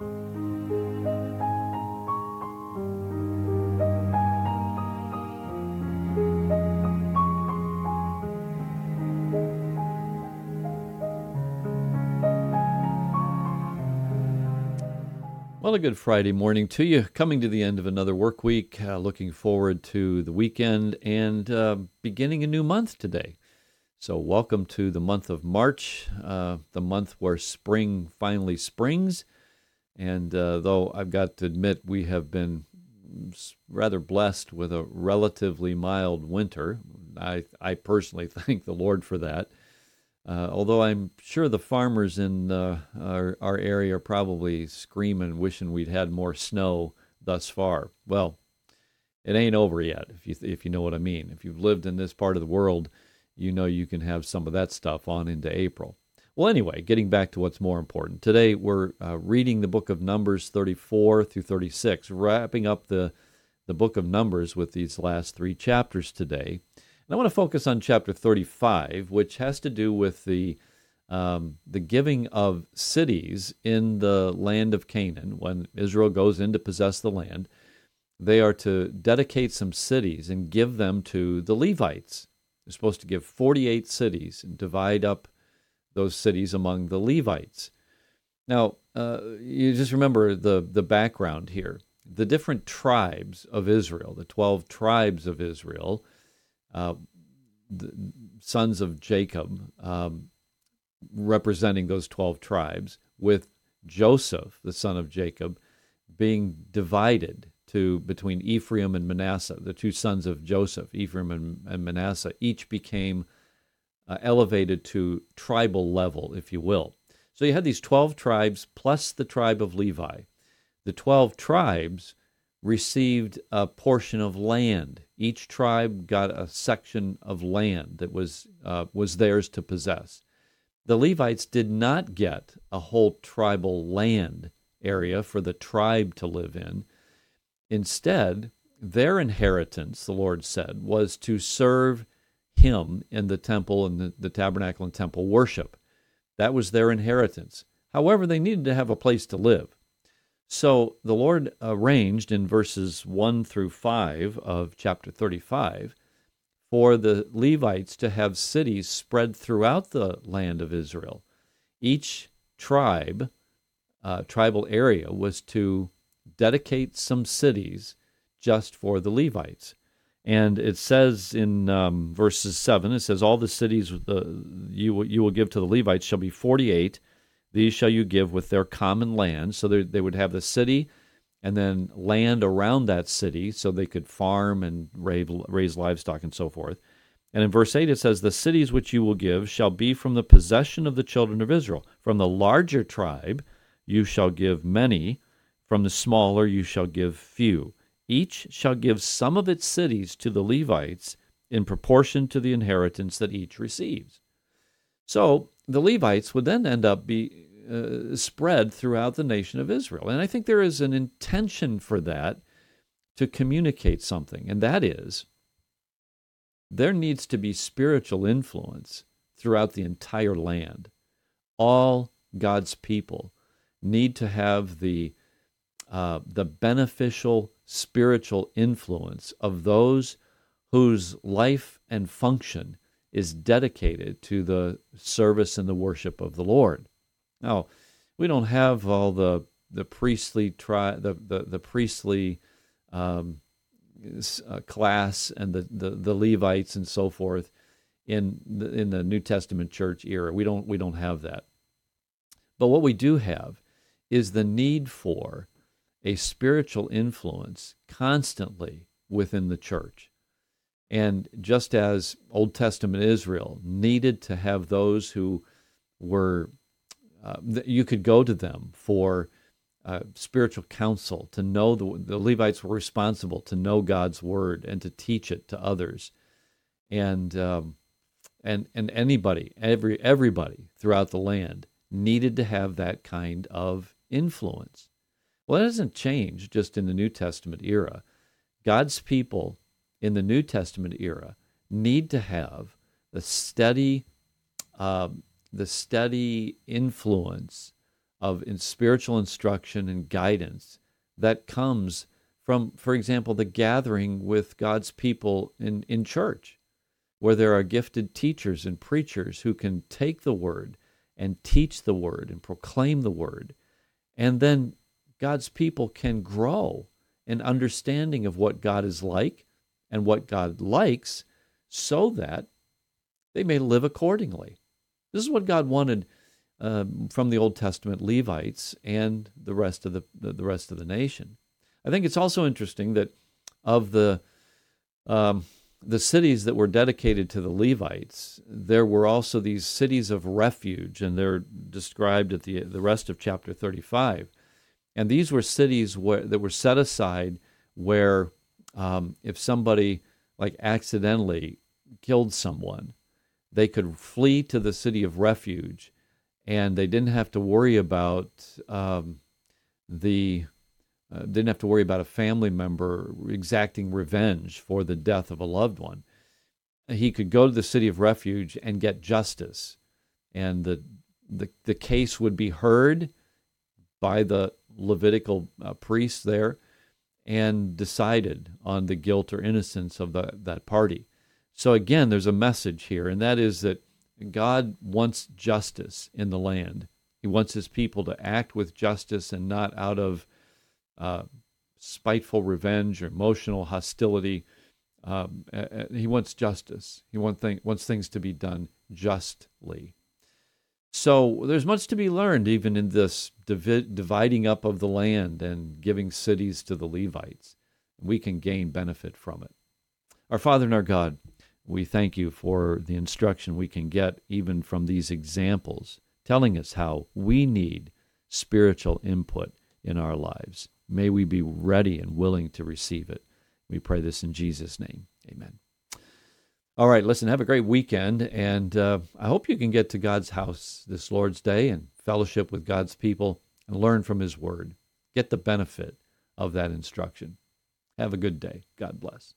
Well, a good Friday morning to you. Coming to the end of another work week. Uh, looking forward to the weekend and uh, beginning a new month today. So, welcome to the month of March, uh, the month where spring finally springs. And uh, though I've got to admit, we have been rather blessed with a relatively mild winter. I, I personally thank the Lord for that. Uh, although I'm sure the farmers in uh, our, our area are probably screaming, wishing we'd had more snow thus far. Well, it ain't over yet, if you if you know what I mean. If you've lived in this part of the world, you know you can have some of that stuff on into April. Well, anyway, getting back to what's more important. Today we're uh, reading the book of Numbers 34 through 36, wrapping up the the book of Numbers with these last three chapters today. And I want to focus on chapter 35, which has to do with the um, the giving of cities in the land of Canaan. When Israel goes in to possess the land, they are to dedicate some cities and give them to the Levites. They're supposed to give 48 cities and divide up those cities among the Levites. Now, uh, you just remember the, the background here. The different tribes of Israel, the 12 tribes of Israel, uh, sons of Jacob, um, representing those 12 tribes, with Joseph, the son of Jacob, being divided to between Ephraim and Manasseh, the two sons of Joseph, Ephraim and, and Manasseh, each became uh, elevated to tribal level, if you will. So you had these 12 tribes plus the tribe of Levi. The 12 tribes received a portion of land. Each tribe got a section of land that was uh, was theirs to possess. The Levites did not get a whole tribal land area for the tribe to live in. Instead, their inheritance, the Lord said, was to serve Him in the temple and the, the tabernacle and temple worship. That was their inheritance. However, they needed to have a place to live. So the Lord arranged in verses 1 through 5 of chapter 35 for the Levites to have cities spread throughout the land of Israel. Each tribe, uh, tribal area, was to dedicate some cities just for the Levites. And it says in um, verses 7, it says, All the cities you, you will give to the Levites shall be 48 these shall you give with their common land. So they would have the city and then land around that city so they could farm and raise livestock and so forth. And in verse 8 it says, The cities which you will give shall be from the possession of the children of Israel. From the larger tribe you shall give many, from the smaller you shall give few. Each shall give some of its cities to the Levites in proportion to the inheritance that each receives. So the Levites would then end up be uh, spread throughout the nation of Israel. And I think there is an intention for that to communicate something, and that is there needs to be spiritual influence throughout the entire land. All God's people need to have the uh, the beneficial spiritual influence of those whose life and function is dedicated to the service and the worship of the Lord. Now, we don't have all the the priestly tri- the, the, the priestly um, uh, class and the, the, the Levites and so forth in the, in the New Testament church era. We don't we don't have that. But what we do have is the need for a spiritual influence constantly within the church. And just as Old Testament Israel needed to have those who were, uh, you could go to them for uh, spiritual counsel, to know the, the Levites were responsible to know God's word and to teach it to others. And, um, and, and anybody, every, everybody throughout the land needed to have that kind of influence. Well, it hasn't changed just in the New Testament era. God's people in the New Testament era need to have the steady, uh, the steady influence of in spiritual instruction and guidance that comes from, for example, the gathering with God's people in, in church, where there are gifted teachers and preachers who can take the word and teach the word and proclaim the word. And then God's people can grow in understanding of what God is like and what God likes so that they may live accordingly. This is what God wanted um, from the Old Testament Levites and the rest of the, the rest of the nation. I think it's also interesting that of the um, the cities that were dedicated to the Levites, there were also these cities of refuge, and they're described at the the rest of chapter 35. And these were cities where that were set aside where um, if somebody like accidentally killed someone, they could flee to the city of refuge, and they didn't have to worry about um, the uh, didn't have to worry about a family member exacting revenge for the death of a loved one. He could go to the city of refuge and get justice, and the the, the case would be heard by the Levitical uh, priests there and decided on the guilt or innocence of the, that party. So again, there's a message here, and that is that God wants justice in the land. He wants his people to act with justice and not out of uh, spiteful revenge or emotional hostility. Um, he wants justice. He want thing, wants things to be done justly. So there's much to be learned even in this divi- dividing up of the land and giving cities to the Levites. We can gain benefit from it. Our Father and our God, we thank you for the instruction we can get even from these examples, telling us how we need spiritual input in our lives. May we be ready and willing to receive it. We pray this in Jesus' name. Amen. All right, listen, have a great weekend, and uh, I hope you can get to God's house this Lord's Day and fellowship with God's people and learn from His Word. Get the benefit of that instruction. Have a good day. God bless.